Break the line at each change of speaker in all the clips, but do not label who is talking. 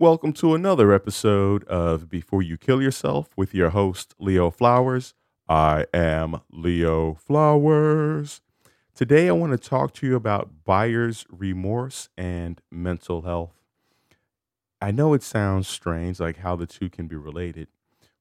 Welcome to another episode of Before You Kill Yourself with your host, Leo Flowers. I am Leo Flowers. Today, I want to talk to you about buyer's remorse and mental health. I know it sounds strange, like how the two can be related,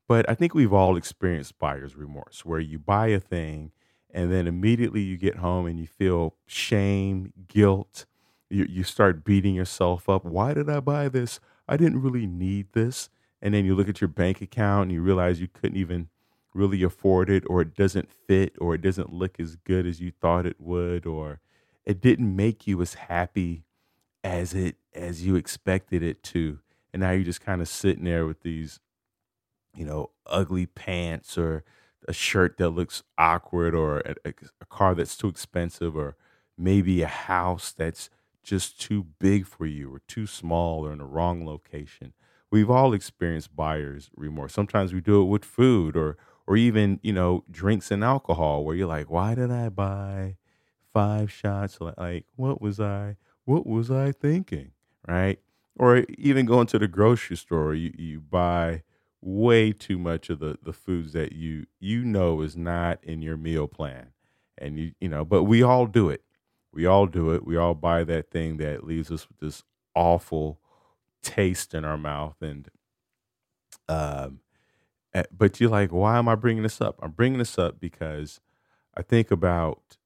but I think we've all experienced buyer's remorse where you buy a thing and then immediately you get home and you feel shame, guilt. You, you start beating yourself up. Why did I buy this? I didn't really need this. And then you look at your bank account and you realize you couldn't even really afford it, or it doesn't fit, or it doesn't look as good as you thought it would, or it didn't make you as happy as it as you expected it to. And now you're just kind of sitting there with these, you know, ugly pants or a shirt that looks awkward or a, a, car that's too expensive or maybe a house that's just too big for you or too small or in the wrong location. We've all experienced buyer's remorse. Sometimes we do it with food or or even, you know, drinks and alcohol where you're like, why did I buy five shots? Like, what was I what was I thinking? Right? Or even going to the grocery store, you, you buy way too much of the, the foods that you you know is not in your meal plan. And you you know, but we all do it we all do it. We all buy that thing that leaves us with this awful taste in our mouth. And, um, eh, but you're like, why am I bringing this up? I'm bringing this up because I think about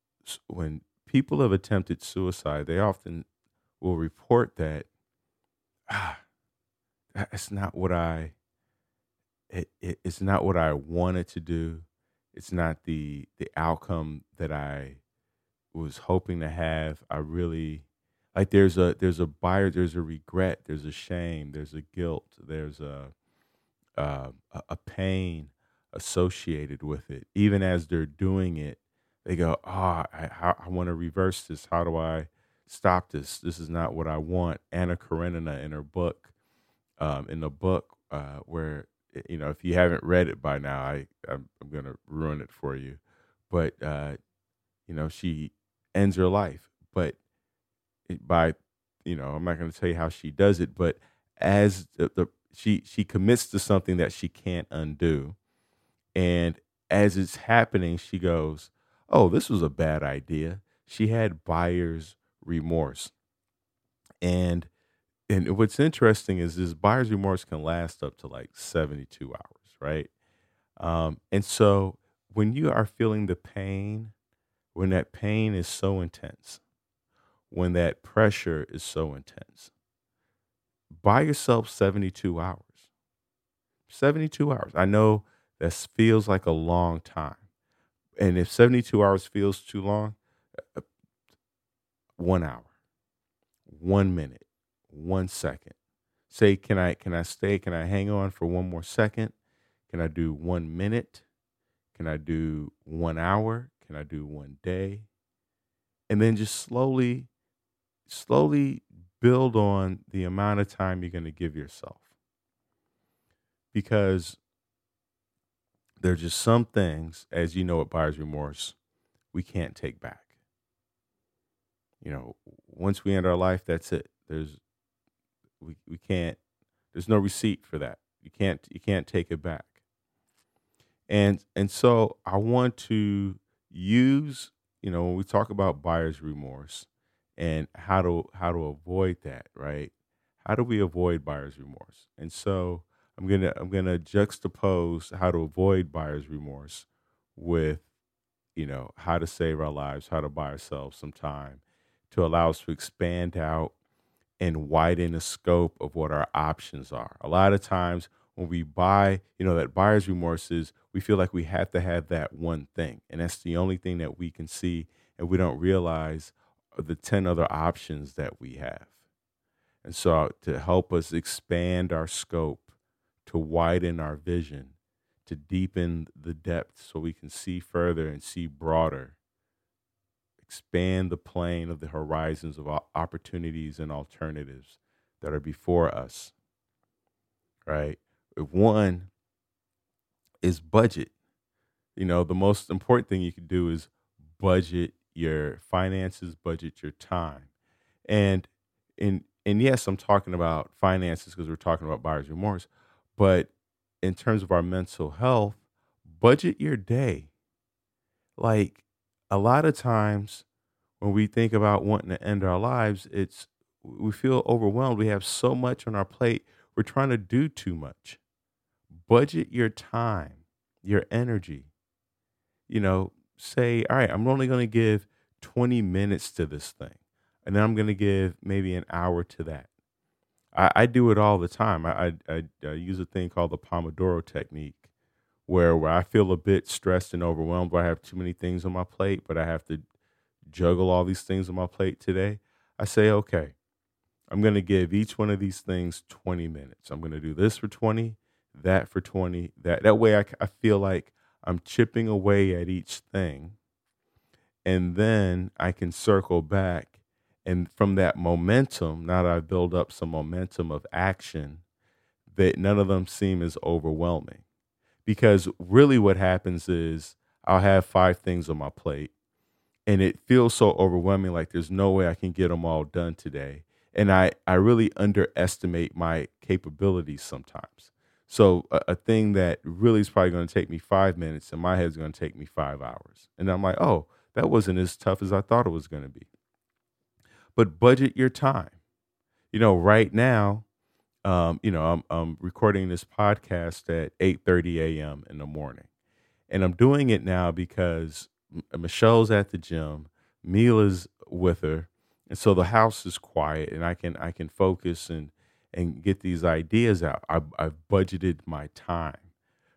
when people have attempted suicide, they often will report that ah, that's not what I. It, it, it's not what I wanted to do. It's not the the outcome that I was hoping to have. I really like there's a there's a buyer, there's a regret, there's a shame, there's a guilt, there's a uh, a pain associated with it. Even as they're doing it, they go, "Oh, I, I want to reverse this. How do I stop this? This is not what I want." Anna Karenina in her book, um, in the book uh, where you know, if you haven't read it by now, I I'm, I'm gonna ruin it for you. But uh, you know, she ends her life. But it, by, you know, I'm not going to tell you how she does it, but as the, the she she commits to something that she can't undo, and as it's happening, she goes, "Oh, this was a bad idea." She had buyer's remorse, and and what's interesting is this buyer's remorse can last up to like 72 hours, right? Um, and so when you are feeling the pain when that pain is so intense, when that pressure is so intense, buy yourself 72 hours. 72 hours. I know that feels like a long time. And if 72 hours feels too long, uh, one hour, one minute, one second. Say, can I can I stay? Can I hang on for one more second? Can I do one minute? Can I do one hour? Can I do one day? And then just slowly, slowly build on the amount of time you're going to give yourself. Because there's just some things, as you know, at buyer's remorse, we can't take back. You know, once we end our life, that's it. There's we, we can't there's no receipt for that. You can't you can't take it back. And and so I want to use you know when we talk about buyer's remorse and how to how to avoid that right? How do we avoid buyer's remorse? And so i'm gonna i'm gonna juxtapose how to avoid buyer's remorse with you know how to save our lives how to buy ourselves some time to allow us to expand out and widen the scope of what our options are. A lot of times when we buy, you know, that buyer's remorse is we feel like we have to have that one thing. And that's the only thing that we can see. And we don't realize the 10 other options that we have. And so, to help us expand our scope, to widen our vision, to deepen the depth so we can see further and see broader, expand the plane of the horizons of opportunities and alternatives that are before us, right? One is budget. You know, the most important thing you can do is budget your finances, budget your time. And in and yes, I'm talking about finances because we're talking about buyer's remorse, but in terms of our mental health, budget your day. Like a lot of times when we think about wanting to end our lives, it's we feel overwhelmed. We have so much on our plate. We're trying to do too much. Budget your time, your energy. You know, say, all right, I'm only going to give 20 minutes to this thing, and then I'm going to give maybe an hour to that. I, I do it all the time. I, I, I, use a thing called the Pomodoro technique, where where I feel a bit stressed and overwhelmed, where I have too many things on my plate, but I have to juggle all these things on my plate today. I say, okay, I'm going to give each one of these things 20 minutes. I'm going to do this for 20, that for 20. That that way I, I feel like I'm chipping away at each thing. And then I can circle back and from that momentum, now that I've built up some momentum of action, that none of them seem as overwhelming. Because really what happens is I'll have five things on my plate and it feels so overwhelming like there's no way I can get them all done today and I, I really underestimate my capabilities sometimes. So a, a thing that really is probably going to take me five minutes in my head is going to take me five hours. And I'm like, oh, that wasn't as tough as I thought it was going to be. But budget your time. You know, right now, um, you know, I'm, I'm recording this podcast at 8:30 a.m. in the morning, and I'm doing it now because Michelle's at the gym, Mila's with her, and so the house is quiet and i can i can focus and and get these ideas out I, i've budgeted my time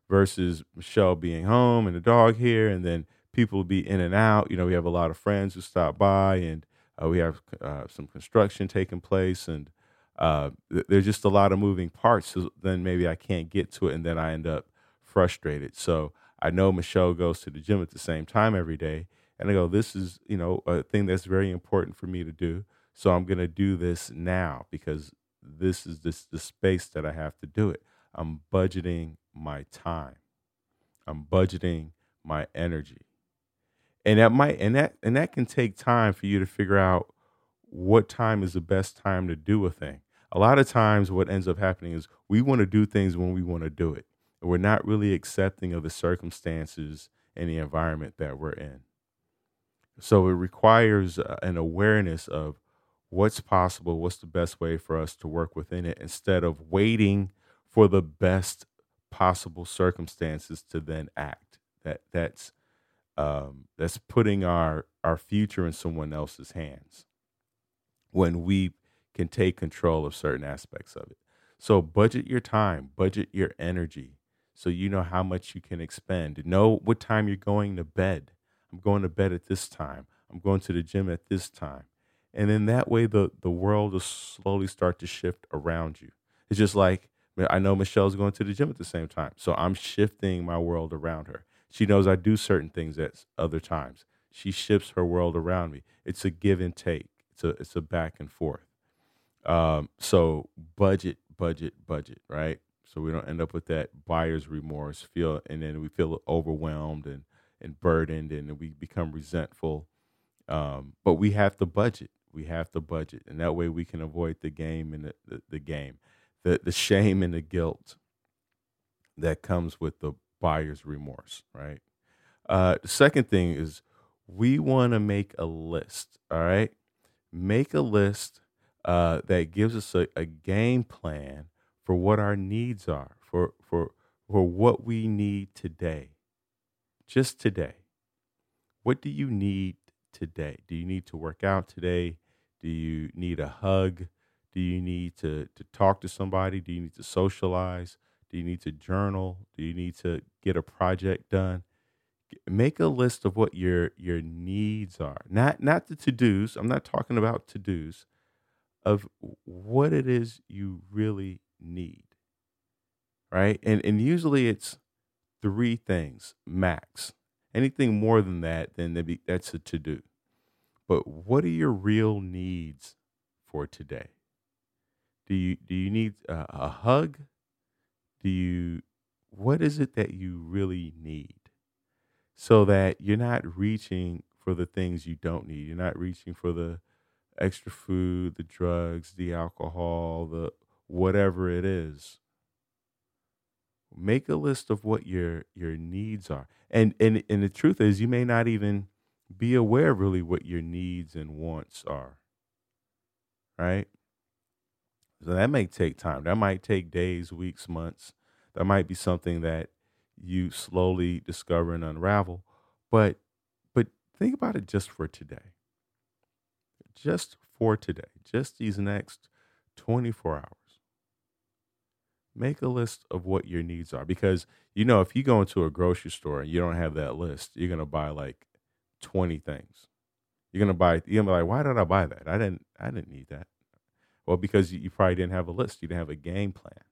versus michelle being home and the dog here and then people be in and out you know we have a lot of friends who stop by and uh, we have uh, some construction taking place and uh, th- there's just a lot of moving parts so then maybe i can't get to it and then i end up frustrated so i know michelle goes to the gym at the same time every day and I go, this is, you know, a thing that's very important for me to do. So I'm going to do this now because this is this the space that I have to do it. I'm budgeting my time. I'm budgeting my energy. And that might and that and that can take time for you to figure out what time is the best time to do a thing. A lot of times what ends up happening is we want to do things when we want to do it. And we're not really accepting of the circumstances and the environment that we're in. So it requires uh, an awareness of what's possible, what's the best way for us to work within it, instead of waiting for the best possible circumstances to then act. That that's um, that's putting our our future in someone else's hands when we can take control of certain aspects of it. So budget your time, budget your energy, so you know how much you can expend. Know what time you're going to bed I'm going to bed at this time. I'm going to the gym at this time. And then that way the, the world will slowly start to shift around you. It's just like I know Michelle's going to the gym at the same time. So I'm shifting my world around her. She knows I do certain things at other times. She shifts her world around me. It's a give and take. It's a it's a back and forth. Um, so budget, budget, budget, right? So we don't end up with that buyer's remorse feel, and then we feel overwhelmed and and burdened and we become resentful. Um, but we have to budget. We have to budget. And that way we can avoid the game and the, the, the game, the, the shame and the guilt that comes with the buyer's remorse, right? Uh, the second thing is we want to make a list, all right? Make a list uh, that gives us a, a game plan for what our needs are, for, for, for what we need today just today, what do you need today? Do you need to work out today? Do you need a hug? Do you need to, to talk to somebody? Do you need to socialize? Do you need to journal? Do you need to get a project done? Make a list of what your your needs are. Not not the to-dos. I'm not talking about to-dos of what it is you really need. Right? And and usually it's three things max. Anything more than that, then be, that's a to do. But what are your real needs for today? Do you do you need a, a hug? Do you what is it that you really need? So that you're not reaching for the things you don't need. You're not reaching for the extra food, the drugs, the alcohol, the whatever it is. Make a list of what your your needs are. And and and the truth is you may not even be aware really what your needs and wants are. Right? So that may take time. That might take days, weeks, months. That might be something that you slowly discover and unravel. But but think about it just for today. Just for today. Just these next 24 hours. Make a list of what your needs are because you know if you go into a grocery store and you don't have that list, you're gonna buy like 20 things. You're gonna buy you're gonna be like, why did I buy that? I didn't I didn't need that. Well, because you, probably didn't have a list. You didn't have a game plan.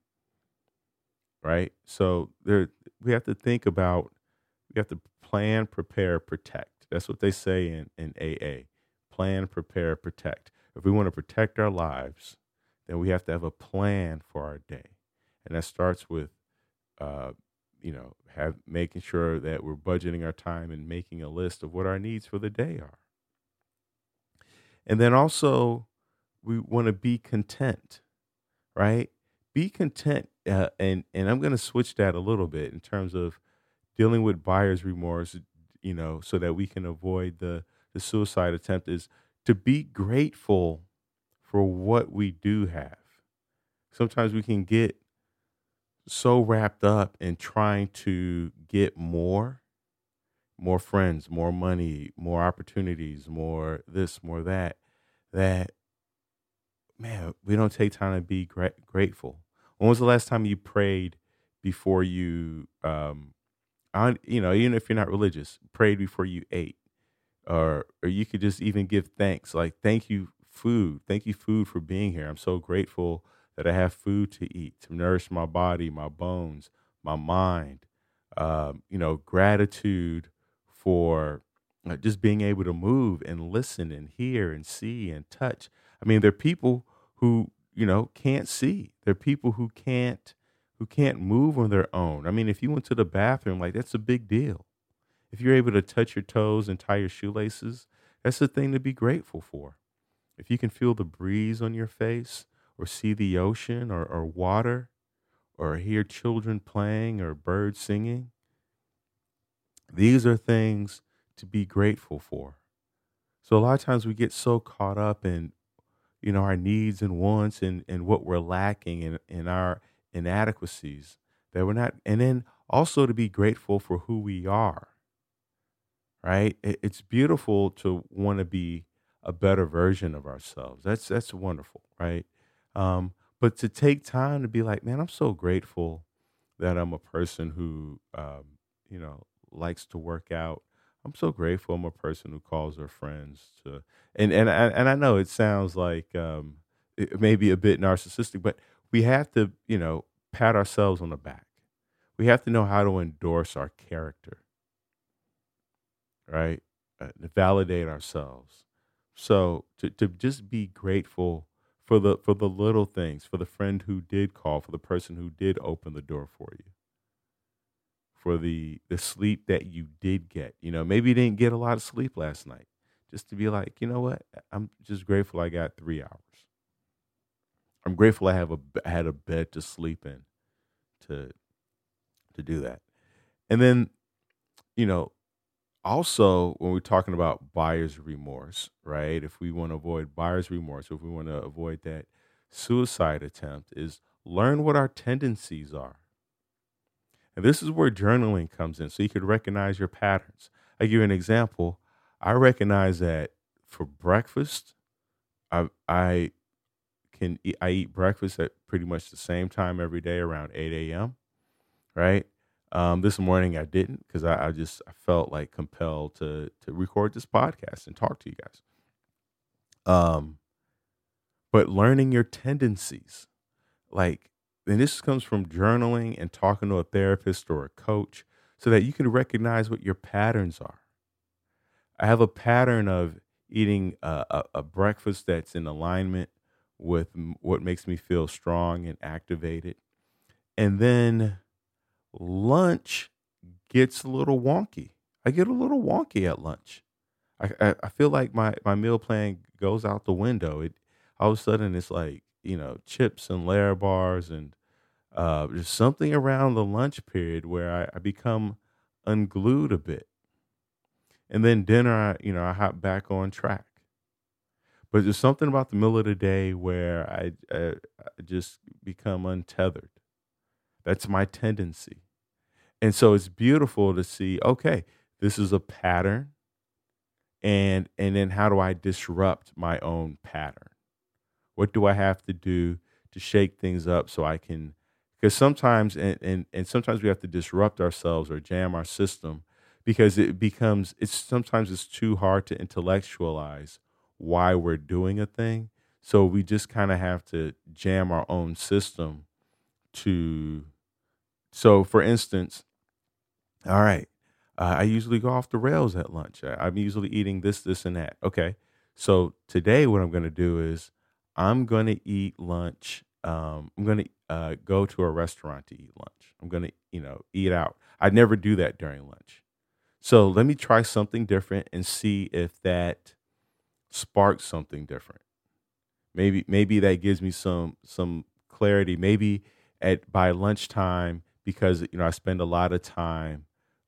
Right? So there we have to think about we have to plan, prepare, protect. That's what they say in, in AA. Plan, prepare, protect. If we want to protect our lives, then we have to have a plan for our day. And that starts with uh, you know, have making sure that we're budgeting our time and making a list of what our needs for the day are. And then also we want to be content, right? Be content, uh, and and I'm going to switch that a little bit in terms of dealing with buyer's remorse, you know, so that we can avoid the the suicide attempt. Is to be grateful for what we do have. Sometimes we can get so wrapped up in trying to get more, more friends, more money, more opportunities, more this, more that, that man, we don't take time to be gra- grateful. When was the last time you prayed before you, um, on, you know, even if you're not religious, prayed before you ate, or or you could just even give thanks, like thank you food, thank you food for being here. I'm so grateful that I have food to eat to nourish my body, my bones, my mind. Um, you know, gratitude for uh, just being able to move and listen and hear and see and touch. I mean, there are people who you know can't see. There are people who can't who can't move on their own. I mean, if you went to the bathroom, like that's a big deal. If you're able to touch your toes and tie your shoelaces, that's a thing to be grateful for. If you can feel the breeze on your face or see the ocean or, or water or hear children playing or birds singing, these are things to be grateful for. So a lot of times we get so caught up in you know, our needs and wants and, and what we're lacking in, in our inadequacies that we're not, and then also to be grateful for who we are, right? It, it's beautiful to want to be a better version of ourselves. That's, that's wonderful, right? Um, but to take time to be like, man, I'm so grateful that I'm a person who, um, you know, likes to work out I'm so grateful. I'm a person who calls her friends to, and and I, and I know it sounds like um, it may be a bit narcissistic, but we have to, you know, pat ourselves on the back. We have to know how to endorse our character, right? Uh, validate ourselves. So to to just be grateful for the for the little things, for the friend who did call, for the person who did open the door for you for the the sleep that you did get. You know, maybe you didn't get a lot of sleep last night. Just to be like, you know what? I'm just grateful I got three hours. I'm grateful I have a had a bed to sleep in, to to do that, and then, you know, also when we're talking about buyer's remorse, right? If we want to avoid buyer's remorse, if we want to avoid that suicide attempt, is learn what our tendencies are and this is where journaling comes in. So you could recognize your patterns. I give you an example. I recognize that for breakfast, I I can eat, I eat breakfast at pretty much the same time every day around 8 a.m. Right. Um, this morning I didn't because I, I just I felt like compelled to to record this podcast and talk to you guys. Um, but learning your tendencies, like and this comes from journaling and talking to a therapist or a coach so that you can recognize what your patterns are. I have a pattern of eating a, a, a breakfast that's in alignment with what makes me feel strong and activated. And then lunch gets a little wonky. I get a little wonky at lunch. I, I, feel like my, my meal plan goes out the window. It all of a sudden it's like, you know, chips and layer bars and uh, there's something around the lunch period where I, I become unglued a bit. And then dinner, I, you know, I hop back on track. But there's something about the middle of the day where I, I, I just become untethered. That's my tendency. And so it's beautiful to see, okay, this is a pattern. And and then how do I disrupt my own pattern? What do I have to do to shake things up so I can because sometimes and, and and sometimes we have to disrupt ourselves or jam our system because it becomes it's sometimes it's too hard to intellectualize why we're doing a thing so we just kind of have to jam our own system to so for instance all right uh, i usually go off the rails at lunch I, i'm usually eating this this and that okay so today what i'm going to do is i'm going to eat lunch um, I'm going to uh, go to a restaurant to eat lunch. I'm going to, you know, eat out. I never do that during lunch. So let me try something different and see if that sparks something different. Maybe maybe that gives me some some clarity. Maybe at by lunchtime because you know I spend a lot of time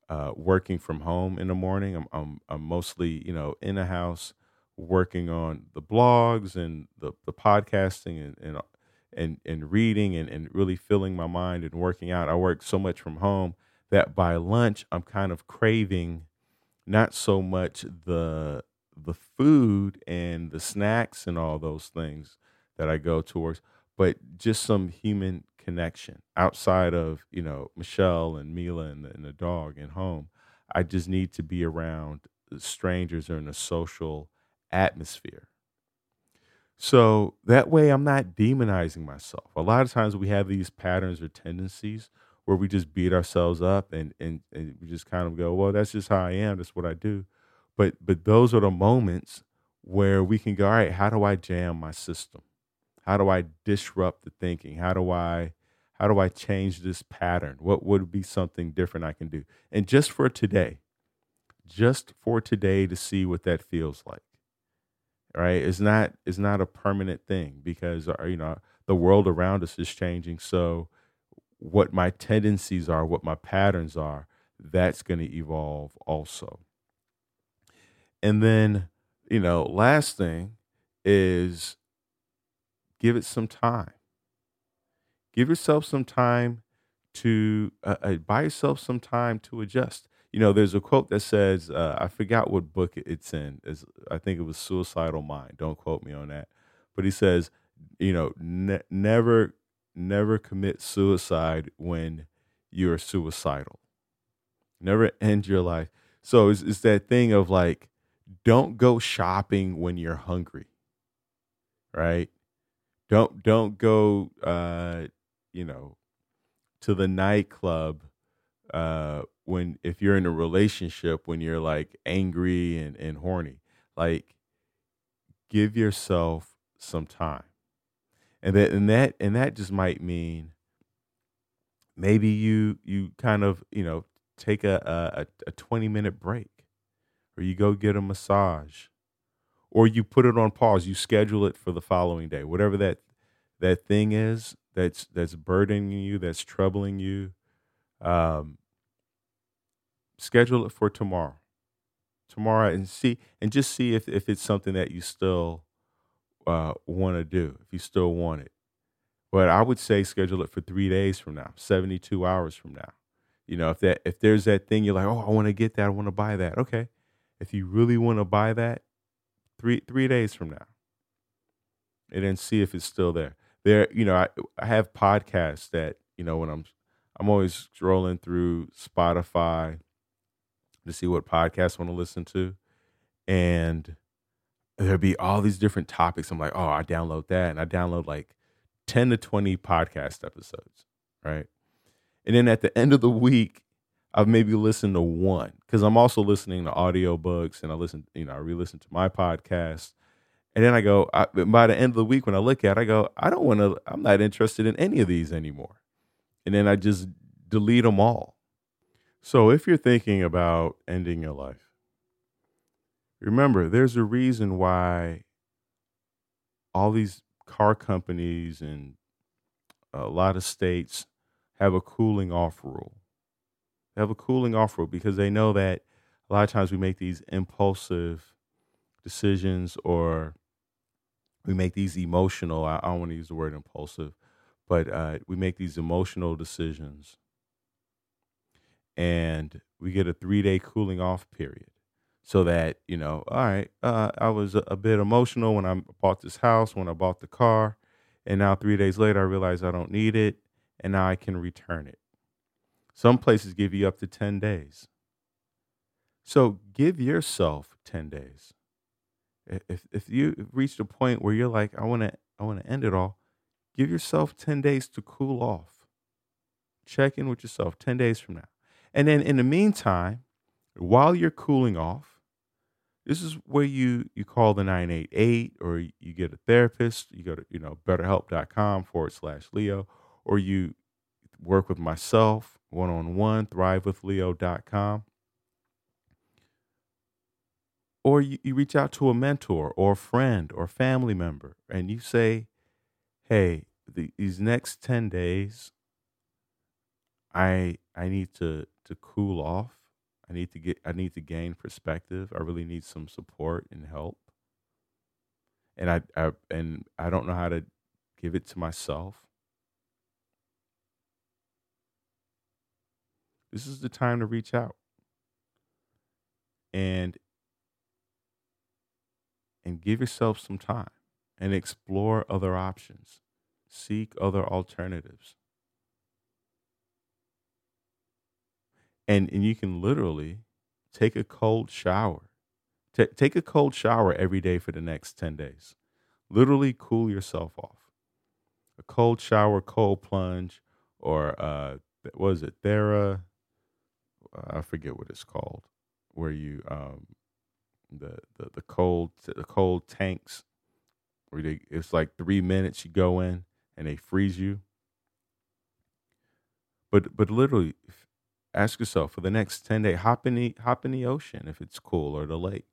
uh, working from home in the morning. I'm, I'm I'm mostly you know in the house working on the blogs and the the podcasting and, and and and reading and, and really filling my mind and working out. I work so much from home that by lunch I'm kind of craving not so much the the food and the snacks and all those things that I go towards, but just some human connection outside of you know Michelle and Mila and the, and the dog and home. I just need to be around strangers or in a social atmosphere. So that way I'm not demonizing myself. A lot of times we have these patterns or tendencies where we just beat ourselves up and, and, and we just kind of go, well, that's just how I am. That's what I do. But but those are the moments where we can go, all right, how do I jam my system? How do I disrupt the thinking? How do I how do I change this pattern? What would be something different I can do? And just for today, just for today to see what that feels like right it's not it's not a permanent thing because uh, you know the world around us is changing so what my tendencies are what my patterns are that's going to evolve also and then you know last thing is give it some time give yourself some time to uh, uh, buy yourself some time to adjust you know, there's a quote that says, uh, I forgot what book it's in. It's, I think it was Suicidal Mind. Don't quote me on that. But he says, you know, ne- never, never commit suicide when you're suicidal. Never end your life. So it's, it's that thing of like, don't go shopping when you're hungry, right? Don't don't go, uh, you know, to the nightclub uh, when if you're in a relationship when you're like angry and, and horny like give yourself some time. And that and that and that just might mean maybe you you kind of you know take a, a, a 20 minute break or you go get a massage or you put it on pause you schedule it for the following day whatever that that thing is that's that's burdening you that's troubling you um, schedule it for tomorrow. Tomorrow and see and just see if, if it's something that you still uh, want to do if you still want it. But i would say schedule it for three days from now 72 hours from now. You know if that if there's that thing you're like oh i want to get that i want to buy that. Okay. If you really want to buy that three three days from now. And then see if it's still there there you know i, I have podcasts that you know when i'm i'm always scrolling through spotify to see what podcasts I want to listen to. And there'd be all these different topics. I'm like, oh, I download that. And I download like 10 to 20 podcast episodes. Right. And then at the end of the week, I've maybe listened to one because I'm also listening to audiobooks and I listen, you know, I re listen to my podcast. And then I go, I, by the end of the week, when I look at it, I go, I don't want to, I'm not interested in any of these anymore. And then I just delete them all. So, if you're thinking about ending your life, Remember, there's a reason why all these car companies and a lot of states have a cooling off rule. They have a cooling off rule because they know that a lot of times we make these impulsive decisions or we make these emotional, I, I don't want to use the word impulsive, but uh, we make these emotional decisions and we get a three day cooling off period so that you know all right uh, i was a, a bit emotional when i bought this house when i bought the car and now three days later i realize i don't need it and now i can return it. Some places give you up to 10 days. So give yourself 10 days if, if you reach a point where you're like i want to i want to end it all give yourself 10 days to cool off check in with yourself 10 days from now and then in the meantime, while you're cooling off, this is where you you call the 988 or you get a therapist. You go to, you know, betterhelp.com forward slash Leo, or you work with myself one on one, thrivewithleo.com. Or you, you reach out to a mentor or a friend or family member and you say, hey, the, these next 10 days, I I need to to cool off. I need to get I need to gain perspective. I really need some support and help. And I, I and I don't know how to give it to myself. This is the time to reach out. And and give yourself some time and explore other options. Seek other alternatives. and and you can literally take a cold shower. T- take a cold shower every day for the next 10 days. Literally cool yourself off. A cold shower, cold plunge, or uh, what is it, Thera? I forget what it's called, where you um, the, the the cold the cold tanks, where they it's like three minutes you go in and they freeze you. But but literally Ask yourself for the next 10 days, hop in the hop in the ocean if it's cool or the lake.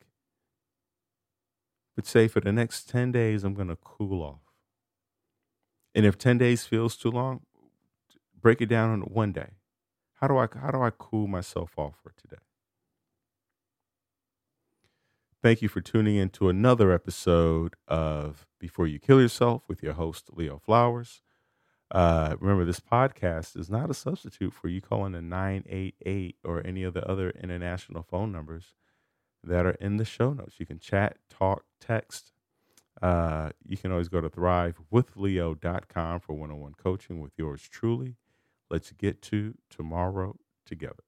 But say for the next 10 days, I'm gonna cool off. And if 10 days feels too long, break it down into one day. How do I how do I cool myself off for today? Thank you for tuning in to another episode of Before You Kill Yourself with your host, Leo Flowers. Uh, remember, this podcast is not a substitute for you calling a 988 or any of the other international phone numbers that are in the show notes. You can chat, talk, text. Uh, you can always go to thrivewithleo.com for one on one coaching with yours truly. Let's get to tomorrow together.